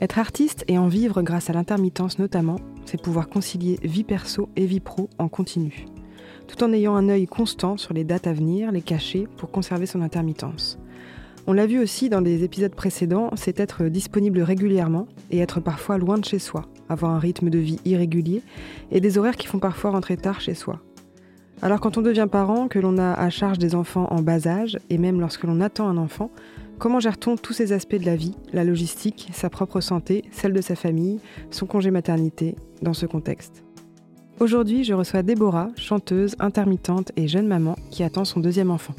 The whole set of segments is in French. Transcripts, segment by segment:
Être artiste et en vivre grâce à l'intermittence notamment, c'est pouvoir concilier vie perso et vie pro en continu, tout en ayant un œil constant sur les dates à venir, les cacher pour conserver son intermittence. On l'a vu aussi dans des épisodes précédents, c'est être disponible régulièrement et être parfois loin de chez soi, avoir un rythme de vie irrégulier et des horaires qui font parfois rentrer tard chez soi. Alors quand on devient parent, que l'on a à charge des enfants en bas âge, et même lorsque l'on attend un enfant, comment gère-t-on tous ces aspects de la vie, la logistique, sa propre santé, celle de sa famille, son congé maternité, dans ce contexte? Aujourd'hui, je reçois Déborah, chanteuse, intermittente et jeune maman qui attend son deuxième enfant.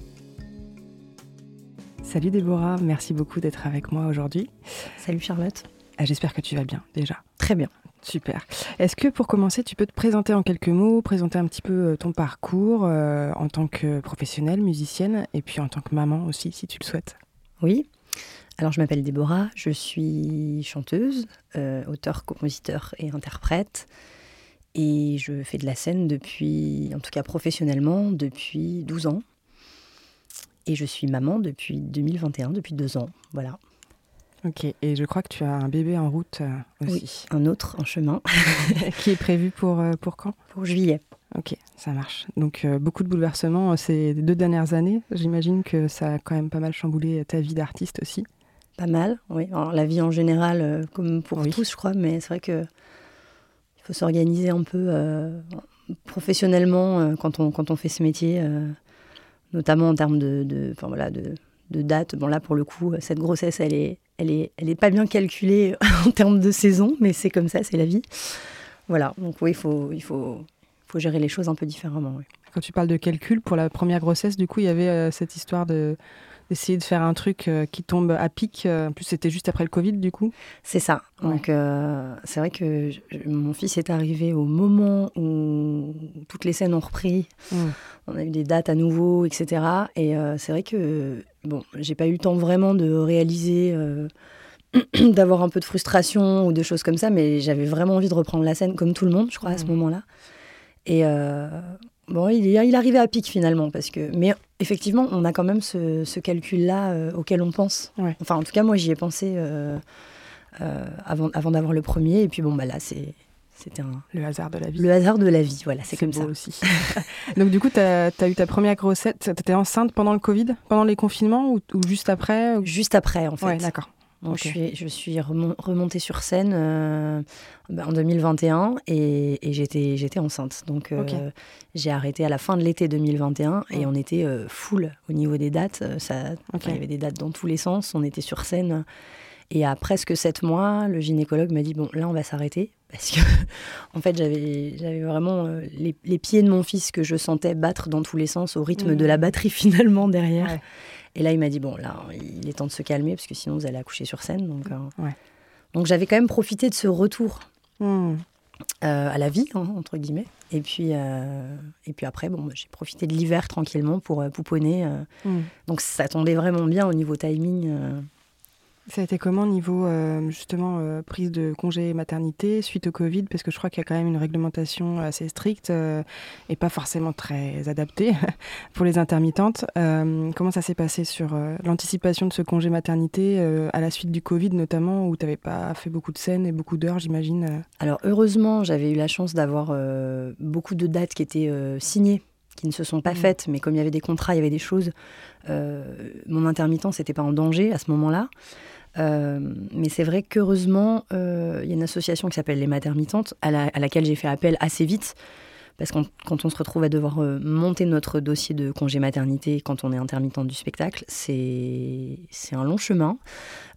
Salut Déborah, merci beaucoup d'être avec moi aujourd'hui. Salut Charlotte. Ah, j'espère que tu vas bien déjà. Très bien. Super. Est-ce que pour commencer, tu peux te présenter en quelques mots, présenter un petit peu euh, ton parcours euh, en tant que professionnelle, musicienne, et puis en tant que maman aussi, si tu le souhaites? Oui. Alors, je m'appelle Déborah, je suis chanteuse, euh, auteur, compositeur et interprète. Et je fais de la scène depuis, en tout cas professionnellement, depuis 12 ans. Et je suis maman depuis 2021, depuis deux ans. Voilà. Ok, et je crois que tu as un bébé en route euh, aussi. Oui, un autre en chemin. qui est prévu pour, euh, pour quand? Pour juillet. Ok, ça marche. Donc euh, beaucoup de bouleversements ces deux dernières années. J'imagine que ça a quand même pas mal chamboulé ta vie d'artiste aussi. Pas mal, oui. Alors, la vie en général, comme pour tous, je crois, mais c'est vrai que il faut s'organiser un peu professionnellement quand, on, quand on fait ce métier, notamment en termes de, de, voilà, de, de date. Bon là, pour le coup, cette grossesse, elle est, elle est, elle est pas bien calculée en termes de saison, mais c'est comme ça, c'est la vie. Voilà, donc oui, il faut, il faut, faut gérer les choses un peu différemment. Quand tu parles de calcul, pour la première grossesse, du coup, il y avait euh, cette histoire de d'essayer de faire un truc euh, qui tombe à pic. Euh, en plus, c'était juste après le Covid, du coup. C'est ça. Donc, c'est vrai que mon fils est arrivé au moment où toutes les scènes ont repris. Mmh. On a eu des dates à nouveau, etc. Et c'est vrai que bon, j'ai pas eu le temps vraiment de réaliser, d'avoir un peu de frustration ou de choses comme ça, mais j'avais vraiment envie de reprendre la scène comme tout le monde, je crois, à ce moment-là. Et euh, bon, il, il arrivait à pic finalement, parce que, mais effectivement, on a quand même ce, calcul-là euh, auquel on pense. Enfin, en tout cas, moi, j'y ai pensé avant, avant d'avoir le premier, et puis bon, bah là, c'est c'était le hasard de la vie. Le hasard de la vie, voilà, c'est comme ça. aussi. Donc du coup, tu as, eu ta première grossesse, tu étais enceinte pendant le Covid, pendant les confinements ou, juste après Juste après, en fait. Ouais, d'accord. Je suis, je suis remontée sur scène euh, bah, en 2021 et, j'étais, j'étais enceinte. Donc euh, j'ai arrêté à la fin de l'été 2021 et on était euh, full au niveau des dates. Ça, Il y avait des dates dans tous les sens. On était sur scène. Et à presque sept mois, le gynécologue m'a dit Bon, là, on va s'arrêter parce que en fait j'avais j'avais vraiment les, les, pieds de mon fils que je sentais battre dans tous les sens au rythme de la mmh. batterie finalement derrière. Et là il m'a dit bon là il est temps de se calmer parce que sinon vous allez accoucher sur scène donc euh, donc j'avais quand même profité de ce retour mmh. euh, à la vie hein, entre guillemets. Et puis et puis après bon j'ai profité de l'hiver tranquillement pour pouponner mmh. donc ça tombait vraiment bien au niveau timing ça a été comment niveau euh, justement euh, prise de congé maternité suite au Covid? Parce que je crois qu'il y a quand même une réglementation assez stricte euh, et pas forcément très adaptée pour les intermittentes. comment ça s'est passé sur l'anticipation de ce congé maternité à la suite du Covid notamment où tu n'avais pas fait beaucoup de scènes et beaucoup d'heures j'imagine Alors heureusement j'avais eu la chance d'avoir beaucoup de dates qui étaient signées qui ne se sont pas mmh. faites, mais comme il y avait des contrats, il y avait des choses, mon intermittence n'était pas en danger à ce moment-là. Euh, mais c'est vrai qu'heureusement, euh, il y a une association qui s'appelle les Matermitantes, à, à laquelle j'ai fait appel assez vite. Parce que quand on se retrouve à devoir euh, monter notre dossier de congé maternité quand on est intermittente du spectacle, c'est un long chemin.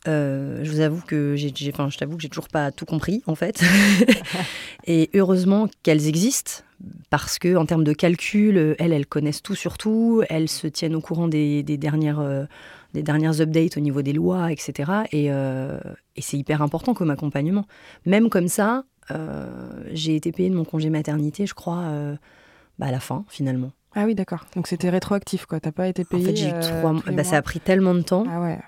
je vous avoue que j'ai, enfin, je t'avoue que j'ai toujours pas tout compris en fait. et heureusement qu'elles existent parce que en termes de calcul, elles, elles connaissent tout sur tout, elles se tiennent au courant des, des dernières des dernières updates au niveau des lois, etc. Euh, et, c'est hyper important comme accompagnement. Même comme ça, euh, j'ai été payée de mon congé maternité, je crois, euh, bah, à la fin, finalement. Ah oui, d'accord. Donc c'était rétroactif, quoi. T'as pas été payée. En fait, j'ai eu trois mois. Bah, ça a pris tellement de temps. Ah ouais.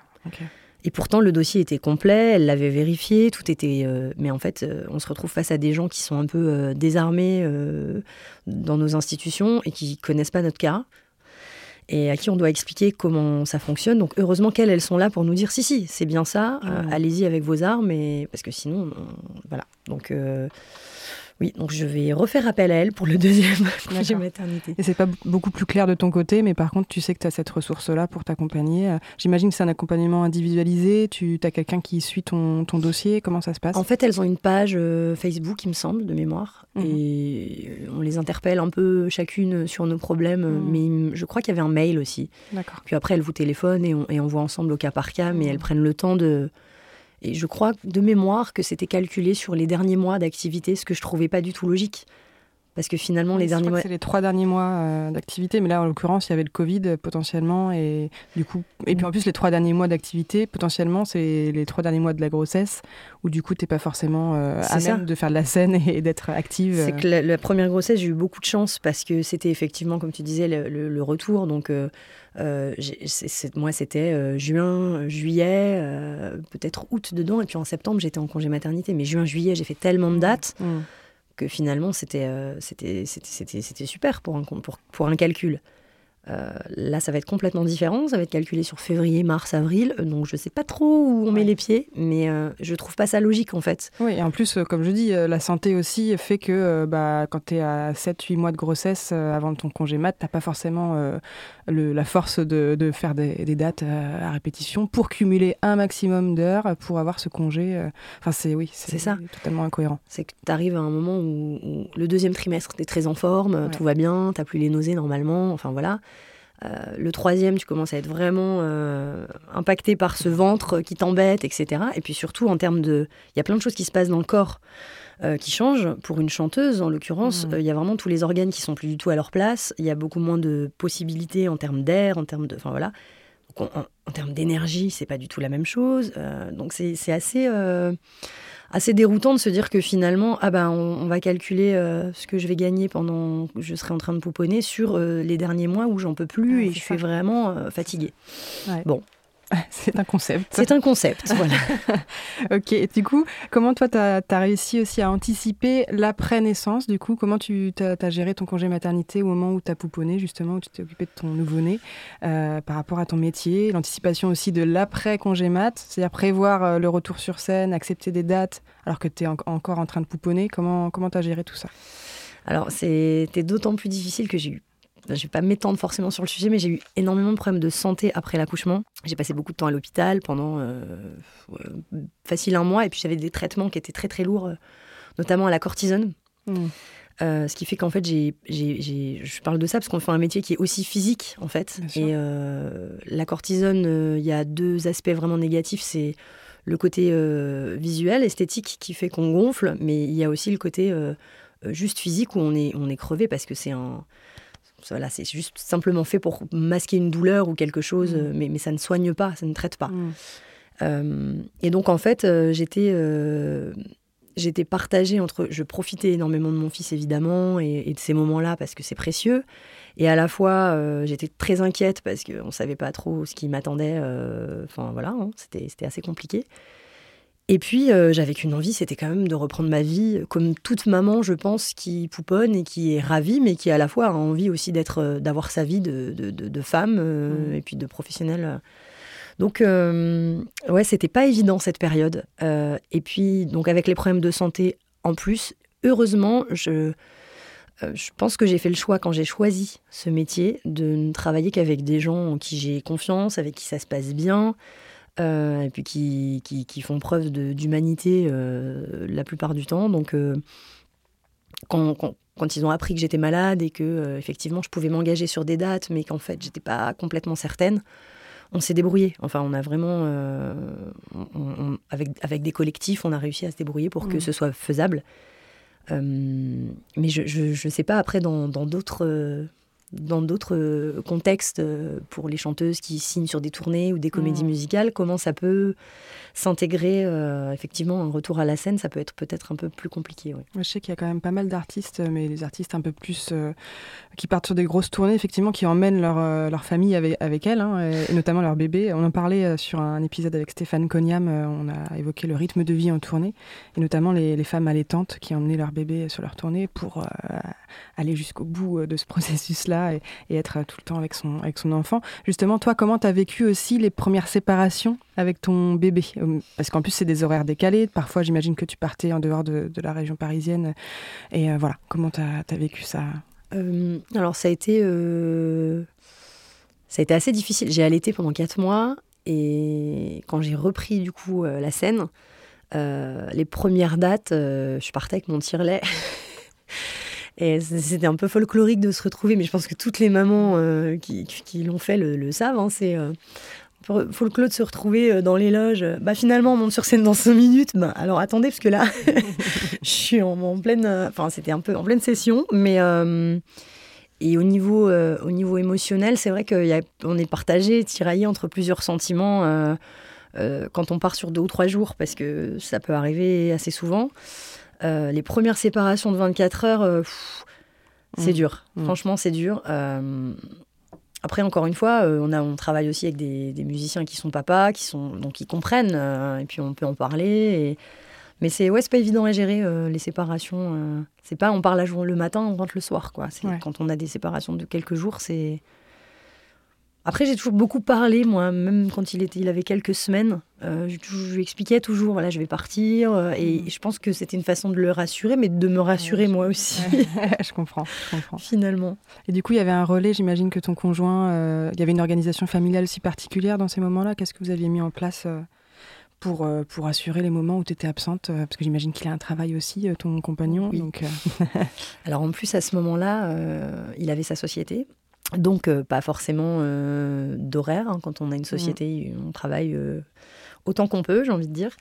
Et pourtant, le dossier était complet, elle l'avait vérifié, tout était. mais en fait, on se retrouve face à des gens qui sont un peu désarmés dans nos institutions et qui connaissent pas notre cas. et à qui on doit expliquer comment ça fonctionne. Donc heureusement qu'elles, elles sont là pour nous dire si, si, c'est bien ça, euh, Mm. allez-y avec vos armes, et... parce que sinon, on- voilà. Donc euh, oui, donc je vais refaire appel à elles pour le deuxième congé maternité. Et c'est pas beaucoup plus clair de ton côté, mais par contre, tu sais que tu as cette ressource-là pour t'accompagner. Euh, J'imagine que c'est un accompagnement individualisé. Tu as quelqu'un qui suit ton, ton dossier. Comment ça se passe? En fait, elles ont une page euh, Facebook, il me semble, de mémoire. Mhm. Et on les interpelle un peu chacune sur nos problèmes. Mhm. Mais je crois qu'il y avait un mail aussi. D'accord. Puis après, elles vous téléphonent et on, et on voit ensemble au cas par cas. Mais Mhm. elles prennent le temps de. Et je crois de mémoire que c'était calculé sur les derniers mois d'activité, ce que je trouvais pas du tout logique. Parce que finalement, les derniers mois. C'est les trois derniers mois euh, d'activité, mais là, en l'occurrence, il y avait le Covid euh, potentiellement, et du coup, et puis en plus, les trois derniers mois d'activité, potentiellement, c'est les trois derniers mois de la grossesse, où du coup, t'es pas forcément euh, à ça. même de faire de la scène et d'être active. C'est que la, la première grossesse, j'ai eu beaucoup de chance parce que c'était effectivement, comme tu disais, le, le- le retour. Donc, euh, euh, moi, c'était euh, juin, juillet, euh, peut-être août dedans. Et puis en septembre, j'étais en congé maternité. Mais juin, juillet, j'ai fait tellement de dates Mm. Que finalement, c'était euh, c'était c'était- super pour un, pour, pour un calcul. Euh, là, ça va être complètement différent. Ça va être calculé sur février, mars, avril. Euh, Donc, je sais pas trop où on met Ouais. les pieds, mais euh, je trouve pas ça logique en fait. Oui, et en plus, comme je dis, la santé aussi fait que euh, bah, quand tu es à 7-8 mois de grossesse avant ton congé mat, tu pas forcément le- la force de, de faire des, des dates à répétition pour cumuler un maximum d'heures pour avoir ce congé. Enfin, c'est oui, C'est ça. totalement incohérent. C'est que tu arrives à un moment où, où le deuxième trimestre, tu es très en forme, Ouais. tout va bien, tu plus les nausées normalement, enfin voilà. Euh, le troisième, tu commences à être vraiment euh, impacté par ce ventre qui t'embête, etc. Et puis surtout, en termes de. Il y a plein de choses qui se passent dans le corps euh, qui changent. Pour une chanteuse, en l'occurrence, euh, il y a vraiment tous les organes qui sont plus du tout à leur place. Il y a beaucoup moins de possibilités en termes d'air, en termes de. Enfin voilà. Donc, en, en termes d'énergie, c'est pas du tout la même chose. Euh, donc c'est assez. Assez déroutant de se dire que finalement, ah ben, on, on va calculer euh, ce que je vais gagner pendant que je serai en train de pouponner sur euh, les derniers mois où j'en peux plus Ouais, et je ça. suis vraiment euh, fatiguée. C'est un concept. C'est un concept, voilà. Ok, et du coup, comment toi, tu as, réussi aussi à anticiper l'après-naissance Du coup, comment tu as, géré ton congé maternité au moment où tu as pouponné, justement, où tu t'es occupé de ton nouveau-né euh, par rapport à ton métier L'anticipation aussi de l'après-congé mat, c'est-à-dire prévoir euh, le retour sur scène, accepter des dates alors que tu es en- encore en train de pouponner. Comment tu as géré tout ça? Alors, c'était d'autant plus difficile que j'ai eu. Je ne vais pas m'étendre forcément sur le sujet, mais j'ai eu énormément de problèmes de santé après l'accouchement. J'ai passé beaucoup de temps à l'hôpital pendant euh, facile un mois, et puis j'avais des traitements qui étaient très très lourds, euh, notamment à la cortisone. Hmm. Euh, ce qui fait qu'en fait, j'ai, j'ai- j'ai- je parle de ça parce qu'on fait un métier qui est aussi physique, en fait. Bien. Et euh, la cortisone, euh, il y a deux aspects vraiment négatifs. C'est le côté visuel, esthétique, qui fait qu'on gonfle, mais il y a aussi le côté juste physique où on est, on est crevé parce que c'est un... Voilà, c'est juste simplement fait pour masquer une douleur ou quelque chose, Mm. mais, mais ça ne soigne pas, ça ne traite pas. Hmm. Euh, et donc en fait, euh, j'étais euh, j'étais partagée entre je profitais énormément de mon fils évidemment et, et de ces moments-là parce que c'est précieux, et à la fois euh, j'étais très inquiète parce qu'on savait pas trop ce qui m'attendait. Enfin voilà, hein, c'était c'était assez compliqué. Et puis euh, j'avais qu'une envie, c'était quand même de reprendre ma vie comme toute maman, je pense, qui pouponne et qui est ravie, mais qui à la fois a envie aussi d'être, euh, d'avoir sa vie de, de, de- de femme euh, Mhm. et puis de professionnelle. Donc, euh, ouais, c'était pas évident cette période. Euh, et puis, donc, avec les problèmes de santé en plus, heureusement, je, euh, je pense que j'ai fait le choix, quand j'ai choisi ce métier, de ne travailler qu'avec des gens en qui j'ai confiance, avec qui ça se passe bien, euh, et puis qui, qui, qui font preuve d'humanité euh, la plupart du temps. Donc, euh, quand, quand- quand ils ont appris que j'étais malade et que, effectivement, je pouvais m'engager sur des dates, mais qu'en fait, j'étais pas complètement certaine, on s'est débrouillé. Enfin, on a vraiment, on- on- avec, avec des collectifs, on a réussi à se débrouiller pour que Mm. ce soit faisable. Mais je ne sais pas après dans dans d'autres dans d'autres euh, contextes euh, pour les chanteuses qui signent sur des tournées ou des comédies Mm. musicales, comment ça peut s'intégrer euh, effectivement un retour à la scène, ça peut être peut-être un peu plus compliqué. Je sais qu'il y a quand même pas mal d'artistes, mais des artistes un peu plus euh, qui partent sur des grosses tournées, effectivement, qui emmènent leur, euh, leur famille avec, avec elles, hein, et, et notamment leur bébé. On en parlait sur un épisode avec Stéphane Cognam, on a évoqué le rythme de vie en tournée, et notamment les, les femmes allaitantes qui emmenaient leur bébé sur leur tournée pour aller jusqu'au bout de ce processus-là et, être tout le temps avec son, avec son enfant. Justement, toi, comment tu as vécu aussi les premières séparations avec ton bébé? Parce qu'en plus, c'est des horaires décalés. Parfois, j'imagine que tu partais en dehors de, la région parisienne. Et voilà, comment tu as, vécu ça? Alors, ça a été. Ça a été assez difficile. J'ai allaité pendant quatre mois et quand j'ai repris du coup la scène, euh, les premières dates, euh, je partais avec mon tirelet. Et c'était un peu folklorique de se retrouver, mais je pense que toutes les mamans euh, qui, l'ont fait le, savent. Hein, c'est folklore de se retrouver dans les loges. Bah finalement, on monte sur scène dans 5 minutes. Bah, alors attendez, parce que là, je suis en, pleine. Enfin, c'était un peu en pleine session, mais. et au niveau, au niveau émotionnel, c'est vrai qu'on est partagé, tiraillé entre plusieurs sentiments. Euh, quand on part sur deux ou trois jours, parce que ça peut arriver assez souvent. Euh, les premières séparations de 24 heures, euh, c'est mmh. dur. Mmh. Franchement, c'est dur. après, encore une fois, on, a, on travaille aussi avec des, musiciens qui sont papas, qui sont donc qui comprennent, et puis on peut en parler. Et... Mais c'est ouais, pas évident à gérer les séparations. c'est pas on parle le matin, on rentre le soir, quoi. Quand on a des séparations de quelques jours, c'est après, j'ai toujours beaucoup parlé, moi, même quand il, était, il avait quelques semaines. Euh, je, lui expliquais toujours, voilà, je vais partir. Euh, et mm. je pense que c'était une façon de le rassurer, mais de me rassurer moi aussi. je comprends, je comprends. Finalement. Et du coup, il y avait un relais, j'imagine que ton conjoint, euh, il y avait une organisation familiale aussi particulière dans ces moments-là. Qu'est-ce que vous aviez mis en place pour, pour assurer les moments où tu étais absente Parce que j'imagine qu'il a un travail aussi, ton compagnon. Donc, Alors en plus, à ce moment-là, il avait sa société. Donc, euh, pas forcément euh, d'horaire. Hein. Quand on a une société, on travaille euh, autant qu'on peut, j'ai envie de dire.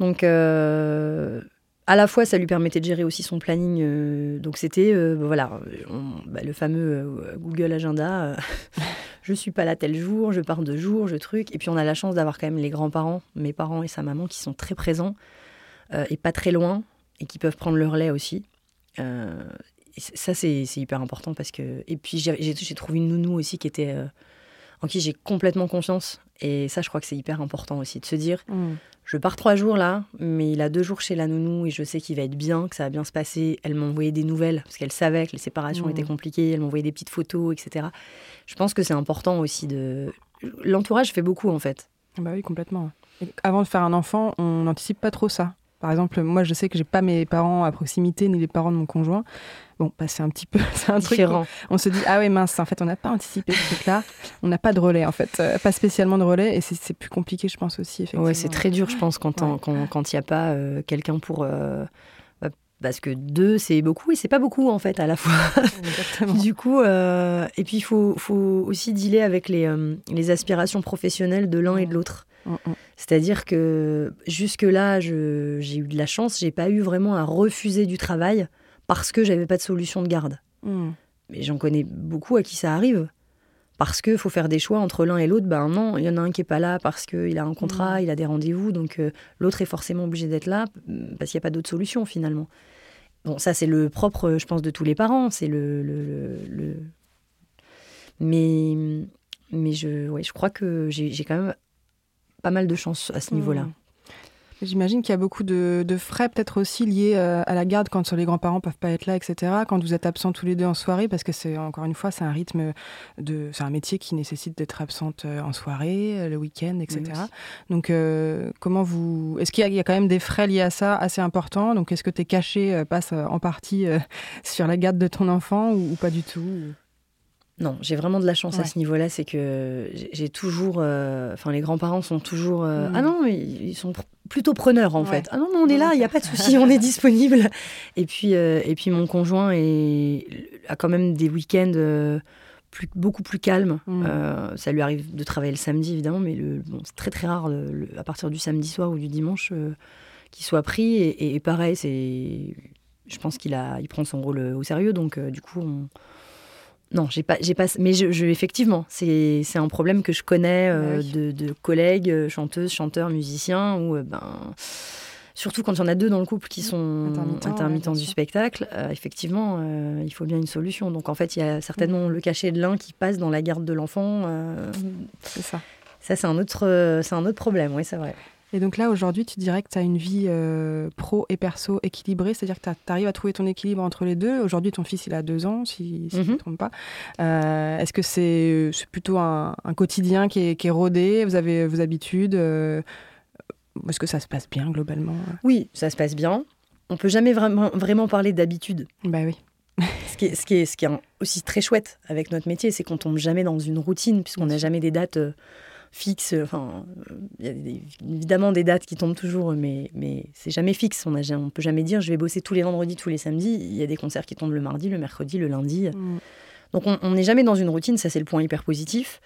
Donc, à la fois, ça lui permettait de gérer aussi son planning. donc, c'était bah, voilà, bah, le fameux Google Agenda. je suis pas là tel jour, je pars deux jours, je truc. Et puis, on a la chance d'avoir quand même les grands-parents, mes parents et sa maman, qui sont très présents et pas très loin et qui peuvent prendre le relais aussi ça, c'est hyper important parce que. Et puis, j'ai trouvé une nounou aussi qui était. Euh, en qui j'ai complètement confiance. Et ça, je crois que c'est hyper important aussi de se dire mmh. je pars trois jours là, mais il a deux jours chez la nounou et je sais qu'il va être bien, que ça va bien se passer. Elle m'envoyait des nouvelles parce qu'elle savait que les séparations mmh. étaient compliquées. Elle m'envoyait des petites photos, etc. Je pense que c'est important aussi de. L'entourage fait beaucoup en fait. Bah oui, complètement. avant de faire un enfant, on n'anticipe pas trop ça. Par exemple, moi, je sais que j'ai pas mes parents à proximité ni les parents de mon conjoint. Bon, bah, c'est un petit peu, c'est un truc. On, se dit ah ouais mince, en fait, on n'a pas anticipé ce truc-là. On n'a pas de relais en fait, euh, pas spécialement de relais, et c'est plus compliqué, je pense aussi. Effectivement. Ouais, c'est très dur, je pense, quand il quand, n'y a pas euh, quelqu'un pour. Euh, bah, parce que deux, c'est beaucoup et c'est pas beaucoup en fait à la fois. du coup, et puis il faut, faut, aussi dealer avec les, les aspirations professionnelles de l'un et de l'autre. Mm, mm. C'est-à-dire que jusque-là, j'ai eu de la chance, j'ai pas eu vraiment à refuser du travail parce que j'avais pas de solution de garde. Mm. Mais j'en connais beaucoup à qui ça arrive. Parce qu'il faut faire des choix entre l'un et l'autre. Ben non, il y en a un qui est pas là parce qu'il a un contrat, il a des rendez-vous, donc euh, l'autre est forcément obligé d'être là parce qu'il n'y a pas d'autre solution finalement. Bon, ça c'est le propre, je pense, de tous les parents. C'est le, le, Mais, mais je, ouais, je crois que j'ai quand même pas mal de chance à ce niveau-là. Mmh. J'imagine qu'il y a beaucoup de, frais peut-être aussi liés euh, à la garde quand les grands-parents peuvent pas être là, etc. Quand vous êtes absents tous les deux en soirée, parce que c'est encore une fois c'est un rythme de, c'est un métier qui nécessite d'être absente euh, en soirée, euh, le week-end, etc. Donc comment vous, est-ce qu'il y, a quand même des frais liés à ça assez importants? Donc est-ce que tes cachets passent en partie sur la garde de ton enfant ou pas du tout non, j'ai vraiment de la chance à ce niveau-là, c'est que j'ai toujours, euh, enfin les grands-parents sont toujours, euh, mm. ah non, ils sont plutôt preneurs en fait. Ah non, non on est là, il n'y a pas de souci, on est disponible. Et puis, euh, et puis mon conjoint est, a quand même des week-ends plus, beaucoup plus calmes. Mm. ça lui arrive de travailler le samedi évidemment, mais bon, c'est très très rare à partir du samedi soir ou du dimanche qu'il soit pris. Et, et pareil, c'est, je pense qu'il a, il prend son rôle au sérieux, donc du coup on non, j'ai pas, j'ai pas, mais je, effectivement, c'est, c'est un problème que je connais euh, de, de, collègues, euh, chanteuses, chanteurs, musiciens, où euh, ben, surtout quand il y en a deux dans le couple qui sont intermittents, du spectacle, effectivement, il faut bien une solution. Donc en fait, il y a certainement mm. le cachet de l'un qui passe dans la garde de l'enfant. c'est ça. Ça, c'est un autre, c'est un autre problème, oui, c'est vrai. Et donc là, aujourd'hui, tu dirais que tu as une vie euh, pro et perso équilibrée, c'est-à-dire que tu arrives à trouver ton équilibre entre les deux. Aujourd'hui, ton fils, il a deux ans, si, je ne me mhm. trompe pas. Euh, est-ce que c'est plutôt un, quotidien qui est, rodé? Vous avez vos habitudes euh, Est-ce que ça se passe bien globalement? Oui, ça se passe bien. On peut jamais vraiment, vraiment parler d'habitude. Bah oui. ce, qui est, ce, qui est, ce qui est aussi très chouette avec notre métier, c'est qu'on tombe jamais dans une routine, puisqu'on n'a jamais des dates fixe. Enfin, il y a évidemment des dates qui tombent toujours, mais, mais c'est jamais fixe. On ne peut jamais dire je vais bosser tous les vendredis, tous les samedis. Il y a des concerts qui tombent le mardi, le mercredi, le lundi. Mm. Donc on n'est jamais dans une routine, ça c'est le point hyper positif.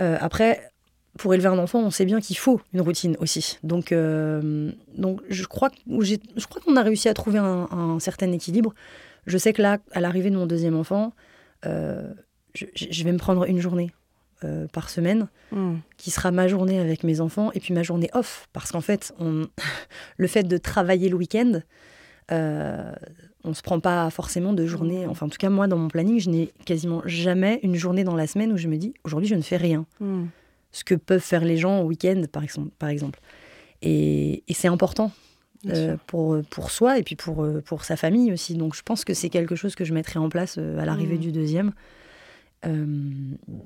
Euh, après, pour élever un enfant, on sait bien qu'il faut une routine aussi. Donc, euh, donc je crois, je crois qu'on a réussi à trouver un, certain équilibre. Je sais que là, à l'arrivée de mon deuxième enfant, euh, je, vais me prendre une journée euh, par semaine, hmm. qui sera ma journée avec mes enfants et puis ma journée off. Parce qu'en fait, on... le fait de travailler le week-end, euh, on ne se prend pas forcément de journée. Hmm. Enfin, en tout cas, moi, dans mon planning, je n'ai quasiment jamais une journée dans la semaine où je me dis aujourd'hui, je ne fais rien. Hmm. Ce que peuvent faire les gens au week-end, par exemple. Par exemple. Et, c'est important. Euh, pour, pour soi et puis pour, pour sa famille aussi. Donc je pense que c'est quelque chose que je mettrai en place à l'arrivée du deuxième. Euh,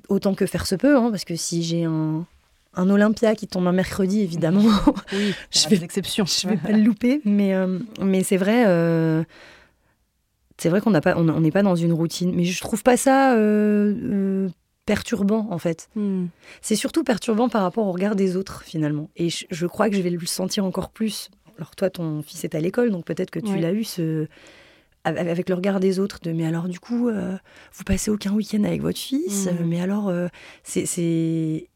autant que faire se peut, hein, parce que si j'ai un, un Olympia qui tombe un mercredi, évidemment, je vais l'exception. Je vais pas le louper, mais euh, mais c'est vrai. Euh, c'est vrai qu'on n'a pas, on n'est pas dans une routine, mais je trouve pas ça perturbant en fait. Hmm. C'est surtout perturbant par rapport au regard des autres finalement. Et je, crois que je vais le sentir encore plus. Alors toi, ton fils est à l'école, donc peut-être que tu l'as eu ce avec le regard des autres, de mais alors du coup, euh, vous passez aucun week-end avec votre fils, mmh. mais alors euh, c'est.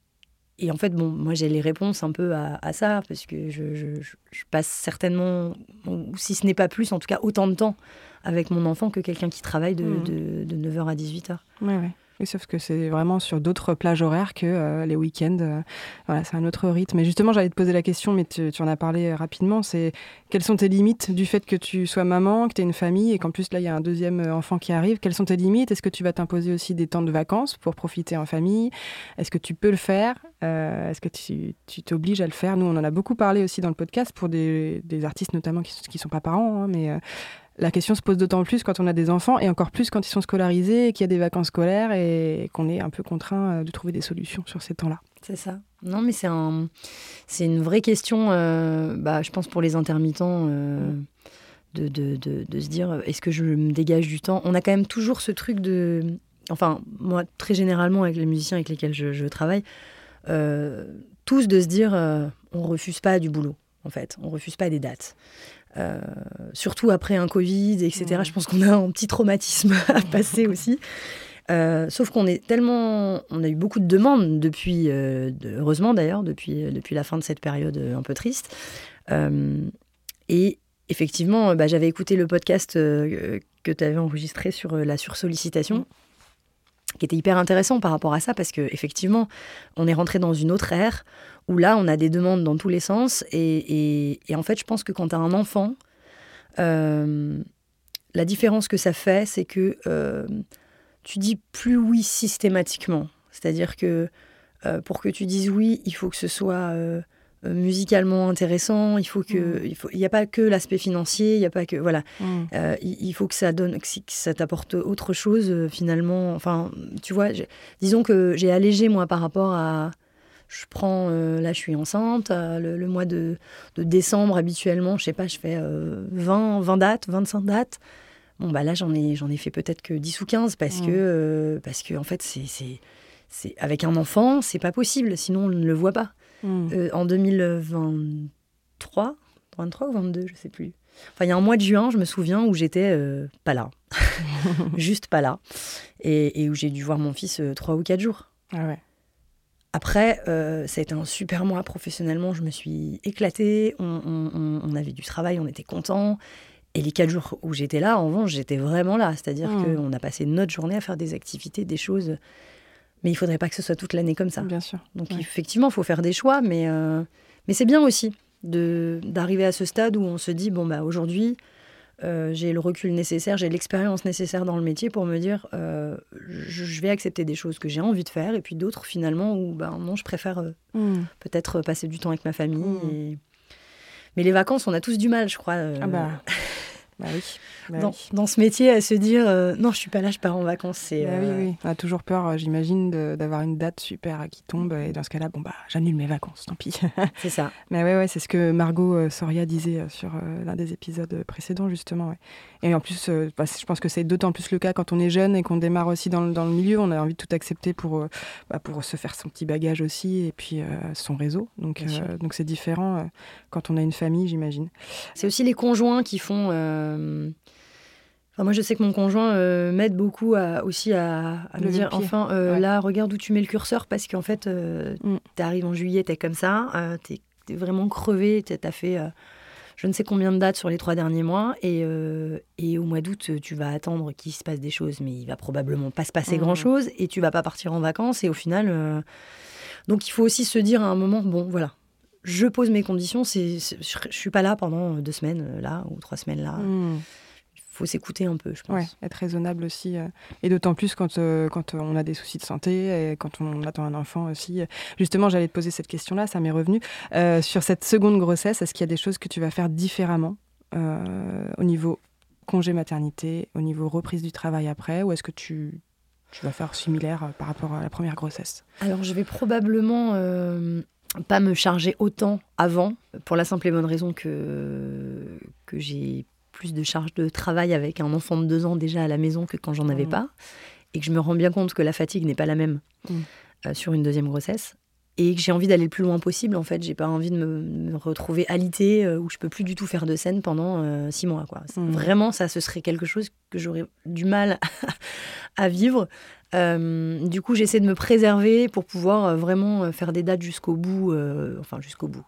Et en fait, bon, moi j'ai les réponses un peu à, ça, parce que je, je, passe certainement, ou si ce n'est pas plus, en tout cas autant de temps avec mon enfant que quelqu'un qui travaille de, mmh. de, de 9h à 18h. Ouais, ouais. Oui, sauf que c'est vraiment sur d'autres plages horaires que euh, les week-ends. Euh, voilà, c'est un autre rythme. Mais justement, j'allais te poser la question, mais tu, en as parlé rapidement. C'est quelles sont tes limites du fait que tu sois maman, que tu aies une famille et qu'en plus là il y a un deuxième euh, enfant qui arrive? Quelles sont tes limites? Est-ce que tu vas t'imposer aussi des temps de vacances pour profiter en famille? Est-ce que tu peux le faire? Est-ce que tu t'obliges à le faire? Nous, on en a beaucoup parlé aussi dans le podcast pour des, artistes notamment qui ne sont pas parents, hein, mais la question se pose d'autant plus quand on a des enfants et encore plus quand ils sont scolarisés, qu'il y a des vacances scolaires et qu'on est un peu contraint euh, de trouver des solutions sur ces temps-là. C'est ça. Non, mais c'est un, c'est une vraie question, euh, bah, je pense, pour les intermittents. Euh, de, de, de, se dire est-ce que je me dégage du temps? On a quand même toujours ce truc de. Enfin, moi, très généralement, avec les musiciens avec lesquels je, je travaille, tous de se dire on refuse pas du boulot, en fait, on refuse pas des dates. Euh, surtout après un Covid, etc. Je pense qu'on a un petit traumatisme à passer aussi. Euh, sauf qu'on est tellement, on a eu beaucoup de demandes depuis, euh, heureusement d'ailleurs, depuis, depuis la fin de cette période un peu triste. et effectivement, bah, j'avais écouté le podcast que tu avais enregistré sur la sursollicitation. qui était hyper intéressant par rapport à ça parce que effectivement on est rentré dans une autre ère où là, on a des demandes dans tous les sens. Et, en fait, je pense que quand tu as un enfant, euh, la différence que ça fait, c'est que euh, tu dis plus oui systématiquement. C'est-à-dire que euh, pour que tu dises oui, il faut que ce soit musicalement intéressant. Il faut que, mmh. il faut, il n'y a pas que l'aspect financier. Il y a pas que, voilà. Mmh. il, faut que ça donne, que ça t'apporte autre chose finalement. Enfin, tu vois, disons que j'ai allégé moi par rapport à je prends, euh, là je suis enceinte, euh, le, mois de, décembre habituellement, je sais pas, je fais 20, euh, 20 dates, 25 dates. Bon, bah là j'en ai, j'en ai fait peut-être que 10 ou 15 parce, que, parce que en fait, c'est, c'est, avec un enfant, c'est pas possible, sinon on ne le voit pas. Hmm. en 2023, 23 ou 22, je sais plus. Enfin, il y a un mois de juin, je me souviens, où j'étais pas là. Juste pas là. Et, et où j'ai dû voir mon fils 3 ou 4 jours. Ah ouais. Après, euh, ça a été un super mois professionnellement. Je me suis éclatée. On, avait du travail, on était contents. Et les quatre jours où j'étais là, en revanche, j'étais vraiment là. C'est-à-dire mmh. qu'on a passé notre journée à faire des activités, des choses. Mais il faudrait pas que ce soit toute l'année comme ça. Bien sûr. Donc effectivement, il faut faire des choix, mais, euh, mais c'est bien aussi d'arriver à ce stade où on se dit bon bah aujourd'hui, euh, j'ai le recul nécessaire, j'ai l'expérience nécessaire dans le métier pour me dire euh, je, vais accepter des choses que j'ai envie de faire et puis d'autres finalement où ben non je préfère euh, hmm. peut-être passer du temps avec ma famille. Hmm. Mais les vacances on a tous du mal je crois. Ah bah. Bah bah oui. dans, ce métier, à se dire euh, non, je suis pas là, je pars en vacances. C'est, bah euh, oui. On a toujours peur, euh, j'imagine, d'avoir une date super qui tombe. Et dans ce cas-là, bon, bah, j'annule mes vacances, tant pis. c'est ça. Mais ouais, ouais c'est ce que Margot Soria disait sur l'un des épisodes précédents, justement. Et en plus, je pense que c'est d'autant plus le cas quand on est jeune et qu'on démarre aussi dans, dans, le milieu. On a envie de tout accepter pour, pour se faire son petit bagage aussi et puis son réseau. Donc, donc c'est différent quand on a une famille, j'imagine. C'est aussi les conjoints qui font euh, moi, je sais que mon conjoint euh, m'aide beaucoup aussi à, me dire enfin, euh, là, regarde où tu mets le curseur parce qu'en fait, mm. tu arrives en juillet, tu es comme ça, tu es, vraiment crevé, tu as fait je ne sais combien de dates sur les trois derniers mois et, et au mois d'août, tu vas attendre qu'il se passe des choses, mais il va probablement pas se passer mm. grand-chose et tu vas pas partir en vacances et au final. Donc, il faut aussi se dire à un moment bon, voilà, je pose mes conditions. C'est, je, ne suis pas là pendant deux semaines euh, là ou trois semaines là. Il faut s'écouter un peu, je pense. Ouais, être raisonnable aussi. Euh, et d'autant plus quand, euh, quand on a des soucis de santé et quand on attend un enfant aussi. Justement, j'allais te poser cette question-là, ça m'est revenu. sur cette seconde grossesse, est-ce qu'il y a des choses que tu vas faire différemment au niveau congé maternité, au niveau reprise du travail après, ou est-ce que tu, tu vas faire similaire par rapport à la première grossesse? Alors, je vais probablement pas me charger autant avant, pour la simple et bonne raison que, que j'ai plus de charge de travail avec un enfant de deux ans déjà à la maison que quand j'en avais mmh. pas, et que je me rends bien compte que la fatigue n'est pas la même mmh. euh, sur une deuxième grossesse, et que j'ai envie d'aller le plus loin possible. En fait, j'ai pas envie de me, retrouver alité euh, où je peux plus du tout faire de scène pendant euh, six mois. Quoi. Mmh. Vraiment, ça, ce serait quelque chose que j'aurais du mal à vivre. Euh, du coup, j'essaie de me préserver pour pouvoir euh, vraiment euh, faire des dates jusqu'au bout. enfin, jusqu'au bout.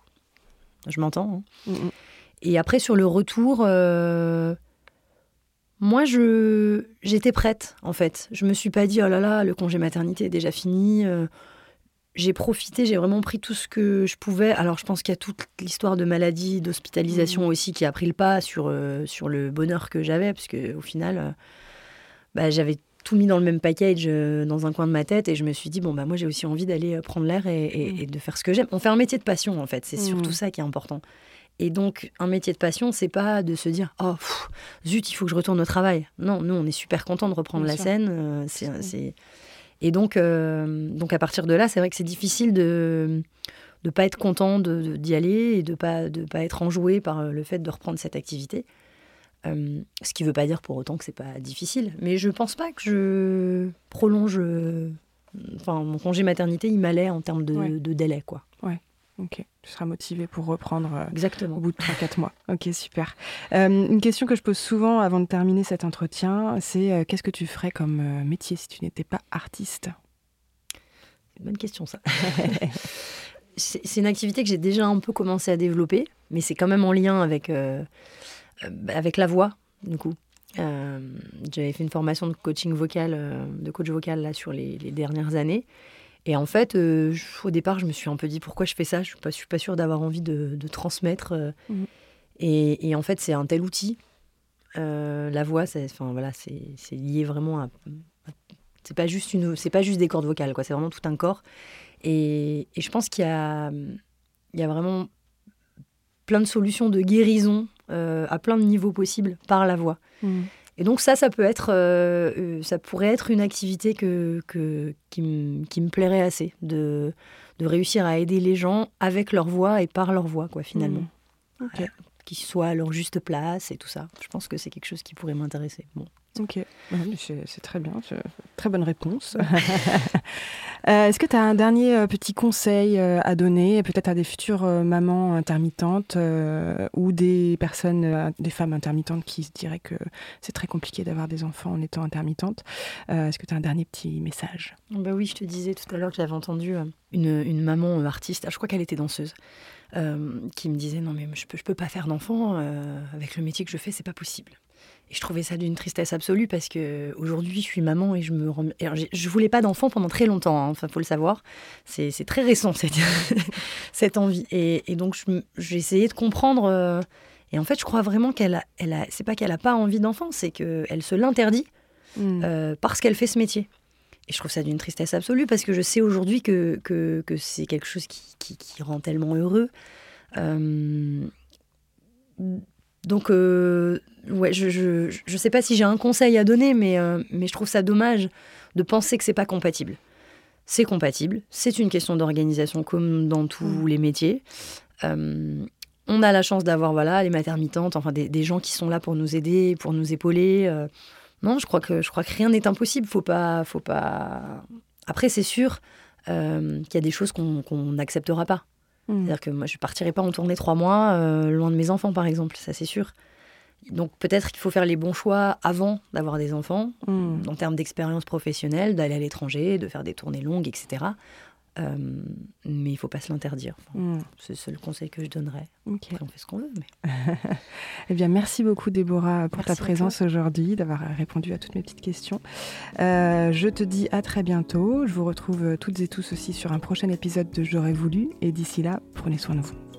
Je m'entends. Hein. Mm, mm. Et après, sur le retour, moi, je j'étais prête, en fait. Je me suis pas dit, oh là là, le congé maternité est déjà fini. j'ai profité, j'ai vraiment pris tout ce que je pouvais. Alors, je pense qu'il y a toute l'histoire de maladie, d'hospitalisation mm. aussi qui a pris le pas sur, sur le bonheur que j'avais, parce qu'au final, bah, j'avais tout mis dans le même package euh, dans un coin de ma tête et je me suis dit bon bah moi j'ai aussi envie d'aller euh, prendre l'air et, mm. de faire ce que j'aime. On fait un métier de passion en fait, c'est surtout mm. ça qui est important. Et donc un métier de passion, c'est pas de se dire oh zut il faut que je retourne au travail. Non, nous on est super content de reprendre la scène. Euh, c'est et donc donc à partir de là, c'est vrai que c'est difficile de de pas être content d'y aller et de pas de pas être enjoué par le fait de reprendre cette activité. Euh, ce qui ne veut pas dire pour autant que c'est pas difficile. Mais je pense pas que je prolonge. Euh, enfin, mon congé maternité, il m'allait en termes de, délai, quoi. Ouais. Ok, tu seras motivé pour reprendre euh, Exactement. au bout de 3-4 mois. Ok, super. une question que je pose souvent avant de terminer cet entretien, c'est qu'est-ce que tu ferais comme métier si tu n'étais pas artiste? Une bonne question, ça. c'est une activité que j'ai déjà un peu commencé à développer, mais c'est quand même en lien avec avec la voix, du coup. Euh, j'avais fait une formation de coaching vocal, euh, de coach vocal là sur les, dernières années. Et en fait, au départ, je me suis un peu dit pourquoi je fais ça? Je suis pas, suis pas sûre d'avoir envie de, transmettre. Mhm. et, en fait, c'est un tel outil. la voix, c'est, enfin voilà, c'est, lié vraiment à. c'est pas juste une, c'est pas juste des cordes vocales, quoi. C'est vraiment tout un corps. Et, et je pense qu'il y a, il y a vraiment plein de solutions de guérison euh, à plein de niveaux possibles par la voix. Mm. Et donc ça, ça peut être, euh, euh, ça pourrait être une activité que, que qui, me plairait assez, de, de réussir à aider les gens avec leur voix et par leur voix, quoi, finalement. Mm. qu'ils soient à leur juste place et tout ça. Je pense que c'est quelque chose qui pourrait m'intéresser. Bon. Ok, c'est très bien, très bonne réponse. Euh, est-ce que tu as un dernier euh, petit conseil euh, à donner, peut-être à des futures mamans intermittentes ou des personnes, des femmes intermittentes qui se diraient que c'est très compliqué d'avoir des enfants en étant intermittente Est-ce que tu as un dernier petit message? Bah Oui, je te disais tout à l'heure que j'avais entendu une, une, maman artiste, ah, je crois qu'elle était danseuse, qui me disait non mais je peux, je peux pas faire d'enfant avec le métier que je fais, c'est pas possible. Et je trouvais ça d'une tristesse absolue parce que aujourd'hui je suis maman et je me rem... je voulais pas d'enfant pendant très longtemps. Hein, enfin, faut le savoir. C'est très récent cette, cette envie. Et, et donc j'ai essayé de comprendre. Euh, Et en fait, je crois vraiment qu'elle a, elle a, c'est pas qu'elle a pas envie d'enfant, c'est qu'elle se l'interdit Mm. euh, parce qu'elle fait ce métier. Et je trouve ça d'une tristesse absolue parce que je sais aujourd'hui que, que, que c'est quelque chose qui, qui, qui rend tellement heureux. Euh, donc, euh, ouais, je, je, je sais pas si j'ai un conseil à donner, mais, euh, mais je trouve ça dommage de penser que c'est pas compatible. C'est compatible, c'est une question d'organisation comme dans tous Mm. les métiers. On a la chance d'avoir voilà, les maternitantes, enfin des, des gens qui sont là pour nous aider, pour nous épauler. Non, je crois que, je crois que rien n'est impossible. Faut pas, faut pas... Après, c'est sûr euh, qu'il y a des choses qu'on n'acceptera pas. Mm. C'est-à-dire que moi, je partirai pas en tournée trois mois euh, loin de mes enfants, par exemple, ça c'est sûr. Donc peut-être qu'il faut faire les bons choix avant d'avoir des enfants, Mm. en termes d'expérience professionnelle, d'aller à l'étranger, de faire des tournées longues, etc. Euh, mais il faut pas se l'interdire. Enfin, Mm. c'est le conseil que je donnerais. Après, on fait ce qu'on veut. Mais... Eh bien, merci beaucoup, Déborah, pour Merci ta présence aujourd'hui, d'avoir répondu à toutes mes petites questions. Euh, je te dis à très bientôt. Je vous retrouve toutes et tous aussi sur un prochain épisode de J'aurais voulu. Et d'ici là, prenez soin de vous.